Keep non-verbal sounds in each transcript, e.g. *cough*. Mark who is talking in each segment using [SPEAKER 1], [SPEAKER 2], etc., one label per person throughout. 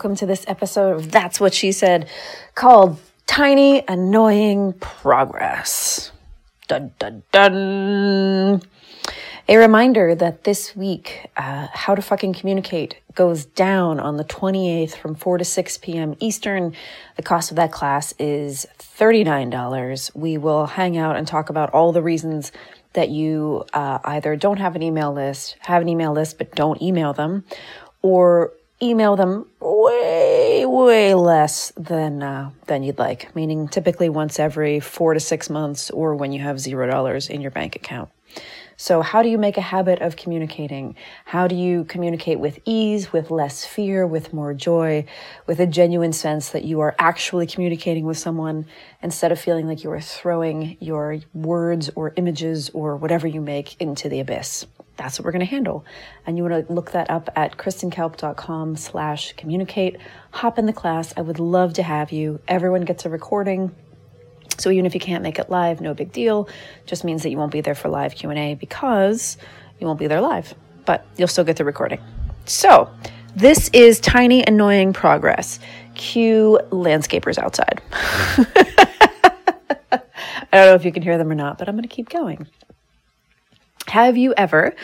[SPEAKER 1] Welcome to this episode of That's What She Said called Tiny Annoying Progress. Dun dun dun. A reminder that this week, uh, How to Fucking Communicate goes down on the 28th from 4 to 6 p.m. Eastern. The cost of that class is $39. We will hang out and talk about all the reasons that you uh, either don't have an email list, have an email list, but don't email them, or email them way way less than uh, than you'd like. Meaning typically once every four to six months or when you have zero dollars in your bank account. So how do you make a habit of communicating? How do you communicate with ease with less fear with more joy with a genuine sense that you are actually communicating with someone instead of feeling like you are throwing your words or images or whatever you make into the abyss that's what we're going to handle. And you want to look that up at kristenkalp.com slash communicate. Hop in the class. I would love to have you. Everyone gets a recording. So even if you can't make it live, no big deal. Just means that you won't be there for live Q&A because you won't be there live, but you'll still get the recording. So this is tiny annoying progress. Cue landscapers outside. *laughs* I don't know if you can hear them or not, but I'm going to keep going. Have you ever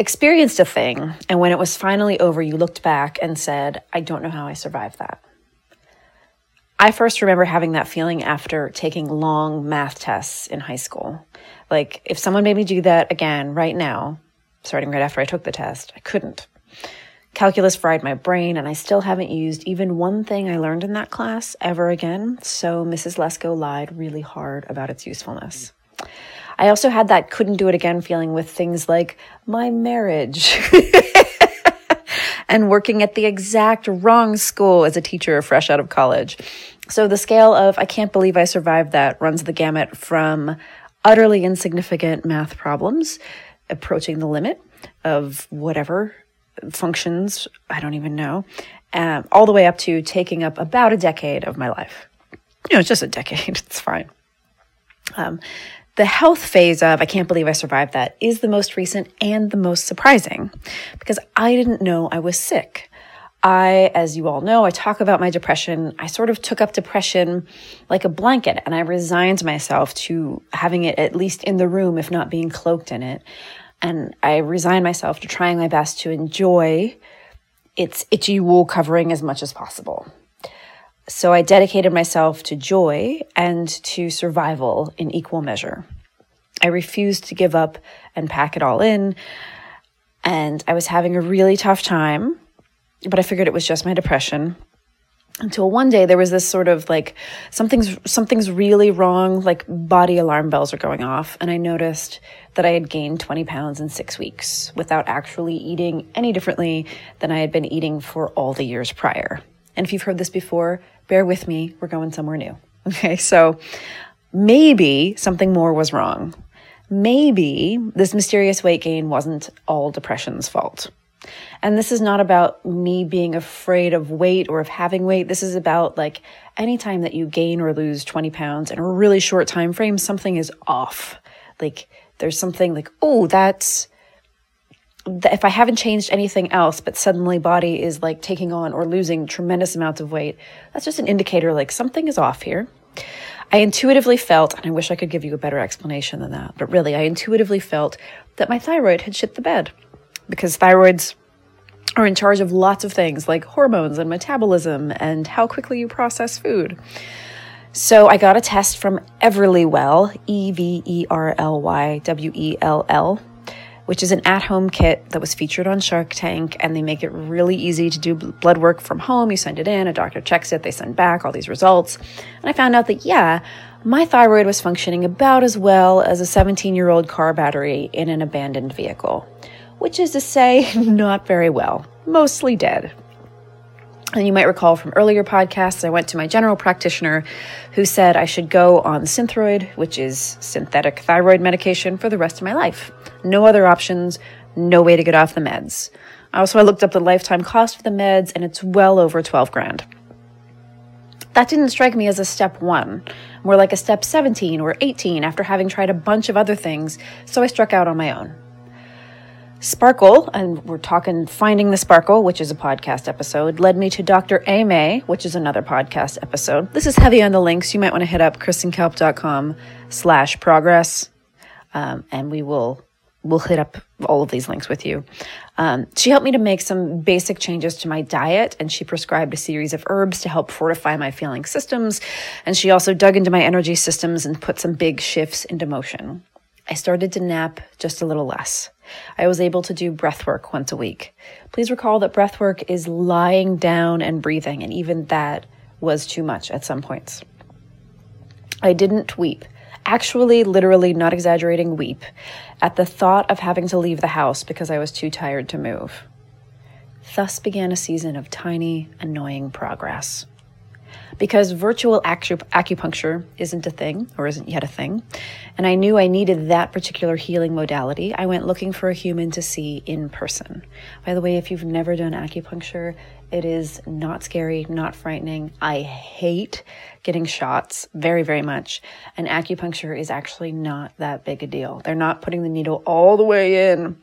[SPEAKER 1] experienced a thing and when it was finally over, you looked back and said, I don't know how I survived that? I first remember having that feeling after taking long math tests in high school. Like, if someone made me do that again right now, starting right after I took the test, I couldn't. Calculus fried my brain, and I still haven't used even one thing I learned in that class ever again, so Mrs. Lesko lied really hard about its usefulness. I also had that couldn't do it again feeling with things like my marriage *laughs* and working at the exact wrong school as a teacher fresh out of college. So the scale of I can't believe I survived that runs the gamut from utterly insignificant math problems approaching the limit of whatever functions, I don't even know, um, all the way up to taking up about a decade of my life. You know, it's just a decade, *laughs* it's fine. Um, the health phase of I can't believe I survived that is the most recent and the most surprising because I didn't know I was sick. I, as you all know, I talk about my depression. I sort of took up depression like a blanket and I resigned myself to having it at least in the room, if not being cloaked in it. And I resigned myself to trying my best to enjoy its itchy wool covering as much as possible. So I dedicated myself to joy and to survival in equal measure. I refused to give up and pack it all in. And I was having a really tough time, but I figured it was just my depression. Until one day there was this sort of like something's something's really wrong, like body alarm bells are going off, and I noticed that I had gained 20 pounds in 6 weeks without actually eating any differently than I had been eating for all the years prior. And if you've heard this before, bear with me, we're going somewhere new. *laughs* Okay, so maybe something more was wrong. Maybe this mysterious weight gain wasn't all depression's fault. And this is not about me being afraid of weight or of having weight. This is about like anytime that you gain or lose 20 pounds in a really short time frame, something is off. Like there's something like, oh, that's if I haven't changed anything else, but suddenly body is like taking on or losing tremendous amounts of weight, that's just an indicator like something is off here. I intuitively felt, and I wish I could give you a better explanation than that, but really, I intuitively felt that my thyroid had shit the bed because thyroids are in charge of lots of things like hormones and metabolism and how quickly you process food. So I got a test from Everlywell, E V E R L Y W E L L, which is an at home kit that was featured on Shark Tank. And they make it really easy to do blood work from home. You send it in, a doctor checks it, they send back all these results. And I found out that, yeah, my thyroid was functioning about as well as a 17 year old car battery in an abandoned vehicle which is to say, *laughs* not very well, mostly dead. And you might recall from earlier podcasts, I went to my general practitioner who said I should go on Synthroid, which is synthetic thyroid medication, for the rest of my life. No other options, no way to get off the meds. Also, I looked up the lifetime cost of the meds, and it's well over 12 grand. That didn't strike me as a step one, more like a step 17 or 18 after having tried a bunch of other things, so I struck out on my own. Sparkle, and we're talking Finding the Sparkle, which is a podcast episode, led me to Dr. A. which is another podcast episode. This is heavy on the links. You might want to hit up kristenkalp.com slash progress, um, and we will we'll hit up all of these links with you. Um, she helped me to make some basic changes to my diet, and she prescribed a series of herbs to help fortify my feeling systems. And she also dug into my energy systems and put some big shifts into motion. I started to nap just a little less. I was able to do breath work once a week. Please recall that breath work is lying down and breathing, and even that was too much at some points. I didn't weep. Actually, literally, not exaggerating, weep at the thought of having to leave the house because I was too tired to move. Thus began a season of tiny, annoying progress because virtual acupuncture isn't a thing or isn't yet a thing. And I knew I needed that particular healing modality. I went looking for a human to see in person. By the way, if you've never done acupuncture, it is not scary, not frightening. I hate getting shots very, very much. And acupuncture is actually not that big a deal. They're not putting the needle all the way in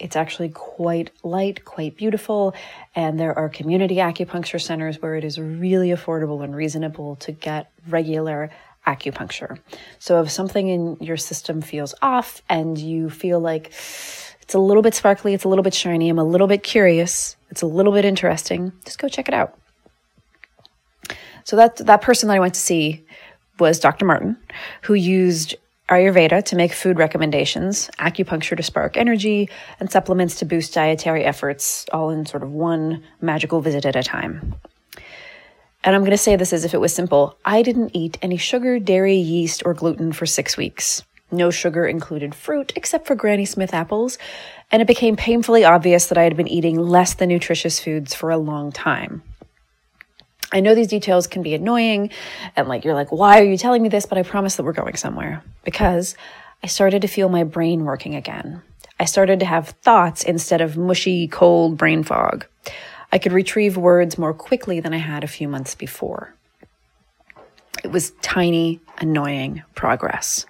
[SPEAKER 1] it's actually quite light, quite beautiful, and there are community acupuncture centers where it is really affordable and reasonable to get regular acupuncture. So if something in your system feels off and you feel like it's a little bit sparkly, it's a little bit shiny, I'm a little bit curious, it's a little bit interesting, just go check it out. So that that person that I went to see was Dr. Martin, who used Ayurveda to make food recommendations, acupuncture to spark energy, and supplements to boost dietary efforts, all in sort of one magical visit at a time. And I'm going to say this as if it was simple. I didn't eat any sugar, dairy, yeast, or gluten for six weeks. No sugar included fruit except for Granny Smith apples, and it became painfully obvious that I had been eating less than nutritious foods for a long time. I know these details can be annoying and like you're like, why are you telling me this? But I promise that we're going somewhere because I started to feel my brain working again. I started to have thoughts instead of mushy, cold brain fog. I could retrieve words more quickly than I had a few months before. It was tiny, annoying progress.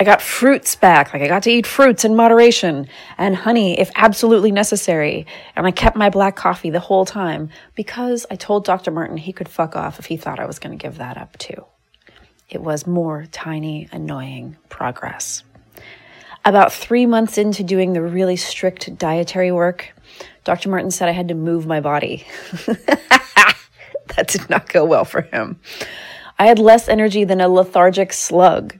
[SPEAKER 1] I got fruits back. Like I got to eat fruits in moderation and honey if absolutely necessary. And I kept my black coffee the whole time because I told Dr. Martin he could fuck off if he thought I was going to give that up too. It was more tiny, annoying progress. About three months into doing the really strict dietary work, Dr. Martin said I had to move my body. *laughs* that did not go well for him. I had less energy than a lethargic slug.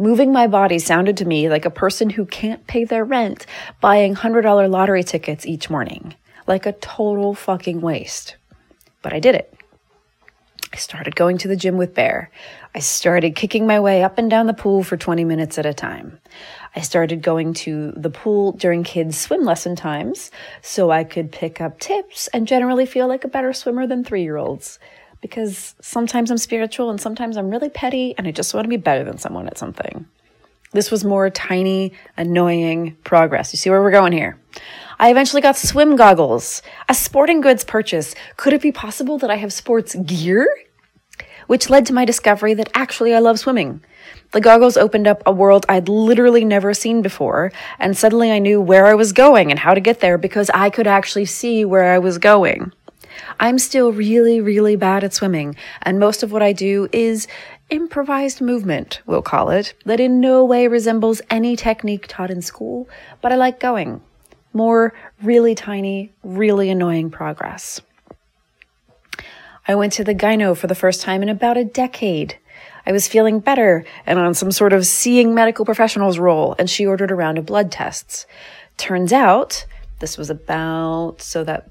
[SPEAKER 1] Moving my body sounded to me like a person who can't pay their rent buying $100 lottery tickets each morning. Like a total fucking waste. But I did it. I started going to the gym with Bear. I started kicking my way up and down the pool for 20 minutes at a time. I started going to the pool during kids' swim lesson times so I could pick up tips and generally feel like a better swimmer than three year olds. Because sometimes I'm spiritual and sometimes I'm really petty and I just want to be better than someone at something. This was more tiny, annoying progress. You see where we're going here? I eventually got swim goggles, a sporting goods purchase. Could it be possible that I have sports gear? Which led to my discovery that actually I love swimming. The goggles opened up a world I'd literally never seen before, and suddenly I knew where I was going and how to get there because I could actually see where I was going. I'm still really, really bad at swimming, and most of what I do is improvised movement, we'll call it, that in no way resembles any technique taught in school, but I like going. More really tiny, really annoying progress. I went to the gyno for the first time in about a decade. I was feeling better and on some sort of seeing medical professionals role, and she ordered a round of blood tests. Turns out, this was about so that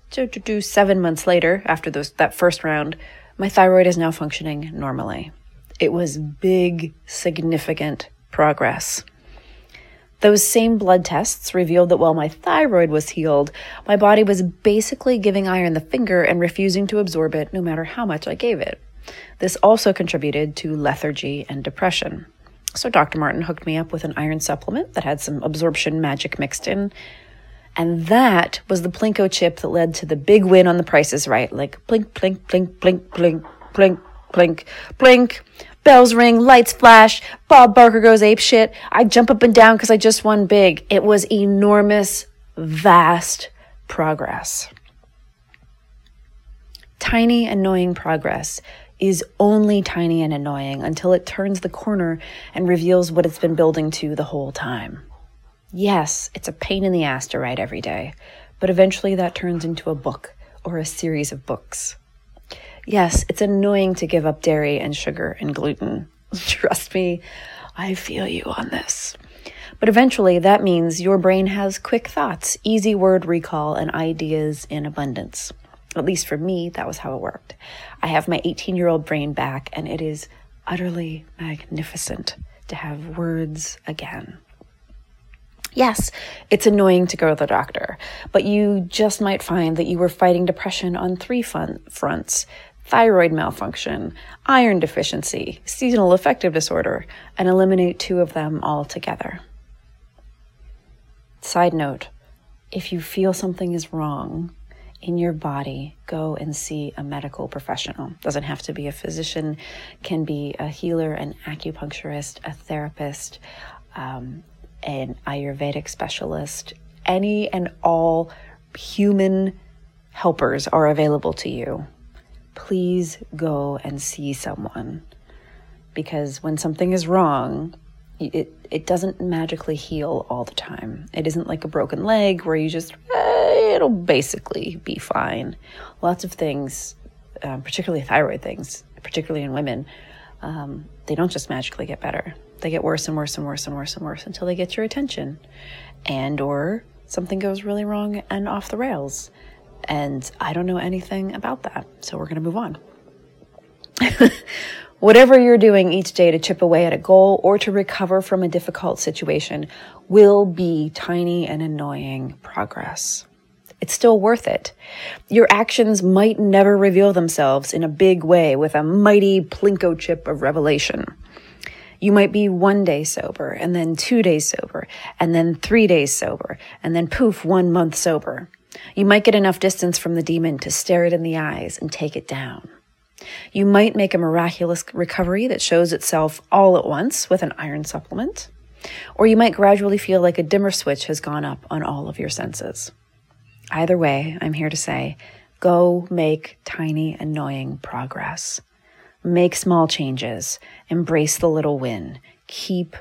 [SPEAKER 1] seven months later, after those that first round, my thyroid is now functioning normally. It was big, significant progress. Those same blood tests revealed that while my thyroid was healed, my body was basically giving iron the finger and refusing to absorb it no matter how much I gave it. This also contributed to lethargy and depression. So Dr. Martin hooked me up with an iron supplement that had some absorption magic mixed in. And that was the Plinko chip that led to the big win on the prices right. Like blink, blink, blink, blink, blink, blink, blink, blink. Bells ring, lights flash, Bob Barker goes ape shit. I jump up and down because I just won big. It was enormous, vast progress. Tiny, annoying progress is only tiny and annoying until it turns the corner and reveals what it's been building to the whole time. Yes, it's a pain in the ass to write every day, but eventually that turns into a book or a series of books. Yes, it's annoying to give up dairy and sugar and gluten. *laughs* Trust me, I feel you on this. But eventually, that means your brain has quick thoughts, easy word recall, and ideas in abundance. At least for me, that was how it worked. I have my 18 year old brain back, and it is utterly magnificent to have words again. Yes, it's annoying to go to the doctor, but you just might find that you were fighting depression on three fun- fronts thyroid malfunction, iron deficiency, seasonal affective disorder, and eliminate two of them altogether. Side note if you feel something is wrong, in your body, go and see a medical professional. Doesn't have to be a physician, can be a healer, an acupuncturist, a therapist, um, an Ayurvedic specialist. Any and all human helpers are available to you. Please go and see someone because when something is wrong, it it doesn't magically heal all the time. It isn't like a broken leg where you just eh, it'll basically be fine. Lots of things, um, particularly thyroid things, particularly in women, um, they don't just magically get better. They get worse and worse and worse and worse and worse until they get your attention, and or something goes really wrong and off the rails. And I don't know anything about that, so we're going to move on. *laughs* Whatever you're doing each day to chip away at a goal or to recover from a difficult situation will be tiny and annoying progress. It's still worth it. Your actions might never reveal themselves in a big way with a mighty plinko chip of revelation. You might be one day sober and then two days sober and then three days sober and then poof, one month sober. You might get enough distance from the demon to stare it in the eyes and take it down. You might make a miraculous recovery that shows itself all at once with an iron supplement, or you might gradually feel like a dimmer switch has gone up on all of your senses. Either way, I'm here to say go make tiny, annoying progress. Make small changes, embrace the little win, keep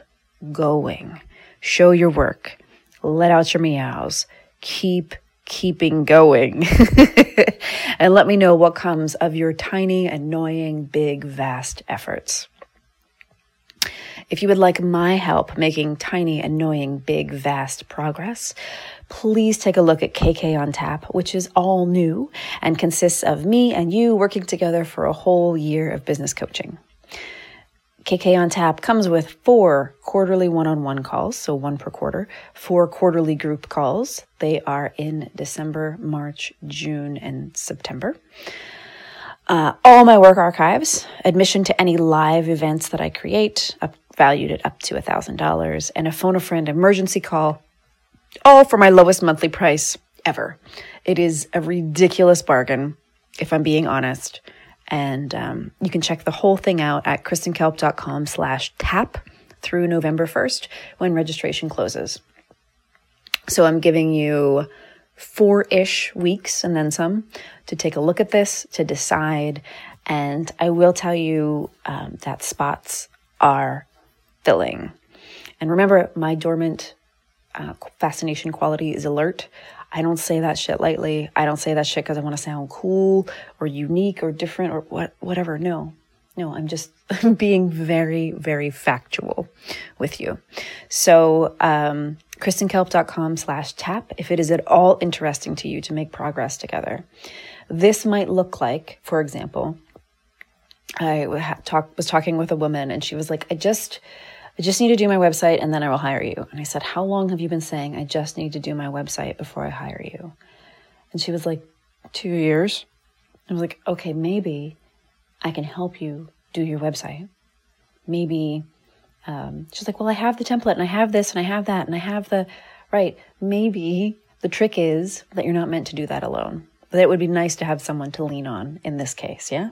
[SPEAKER 1] going, show your work, let out your meows, keep keeping going. *laughs* and let me know what comes of your tiny, annoying, big, vast efforts. If you would like my help making tiny, annoying, big, vast progress, please take a look at KK on Tap, which is all new and consists of me and you working together for a whole year of business coaching. KK on Tap comes with four quarterly one on one calls, so one per quarter, four quarterly group calls. They are in December, March, June, and September. Uh, all my work archives, admission to any live events that I create, up, valued at up to $1,000, and a phone a friend emergency call, all for my lowest monthly price ever. It is a ridiculous bargain, if I'm being honest. And um, you can check the whole thing out at kristenkalp.com slash tap through November 1st when registration closes. So I'm giving you four ish weeks and then some to take a look at this, to decide. And I will tell you um, that spots are filling. And remember, my dormant uh, fascination quality is alert. I don't say that shit lightly. I don't say that shit because I want to sound cool or unique or different or what, whatever. No, no, I'm just *laughs* being very, very factual with you. So, um, kristenkalp.com slash tap if it is at all interesting to you to make progress together. This might look like, for example, I talk, was talking with a woman and she was like, I just, I just need to do my website and then I will hire you. And I said, How long have you been saying I just need to do my website before I hire you? And she was like, Two years. I was like, Okay, maybe I can help you do your website. Maybe um, she's like, Well, I have the template and I have this and I have that and I have the right. Maybe the trick is that you're not meant to do that alone. That it would be nice to have someone to lean on in this case, yeah?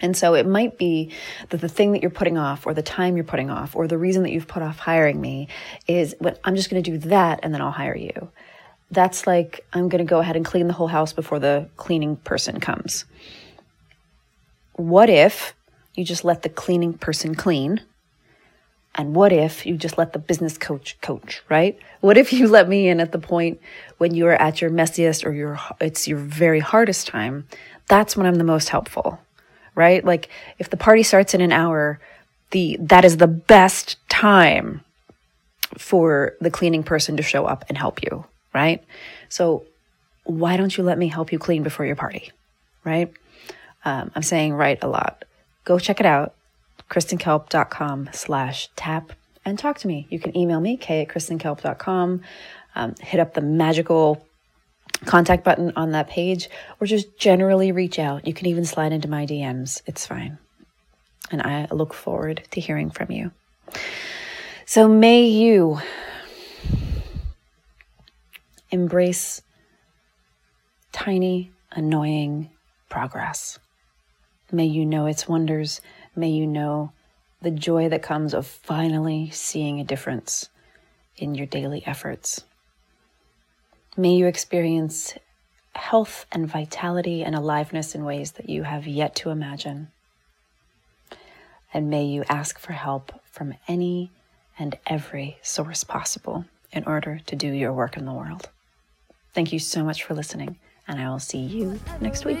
[SPEAKER 1] And so it might be that the thing that you're putting off, or the time you're putting off, or the reason that you've put off hiring me is, well, I'm just going to do that and then I'll hire you. That's like, I'm going to go ahead and clean the whole house before the cleaning person comes. What if you just let the cleaning person clean? And what if you just let the business coach coach, right? What if you *laughs* let me in at the point when you are at your messiest or your it's your very hardest time? That's when I'm the most helpful right? Like if the party starts in an hour, the that is the best time for the cleaning person to show up and help you, right? So why don't you let me help you clean before your party, right? Um, I'm saying right a lot. Go check it out, kristenkalp.com slash tap and talk to me. You can email me, k at kristenkalp.com, um, hit up the magical contact button on that page or just generally reach out. You can even slide into my DMs. It's fine. And I look forward to hearing from you. So may you embrace tiny, annoying progress. May you know its wonders. May you know the joy that comes of finally seeing a difference in your daily efforts. May you experience health and vitality and aliveness in ways that you have yet to imagine. And may you ask for help from any and every source possible in order to do your work in the world. Thank you so much for listening, and I will see you next week.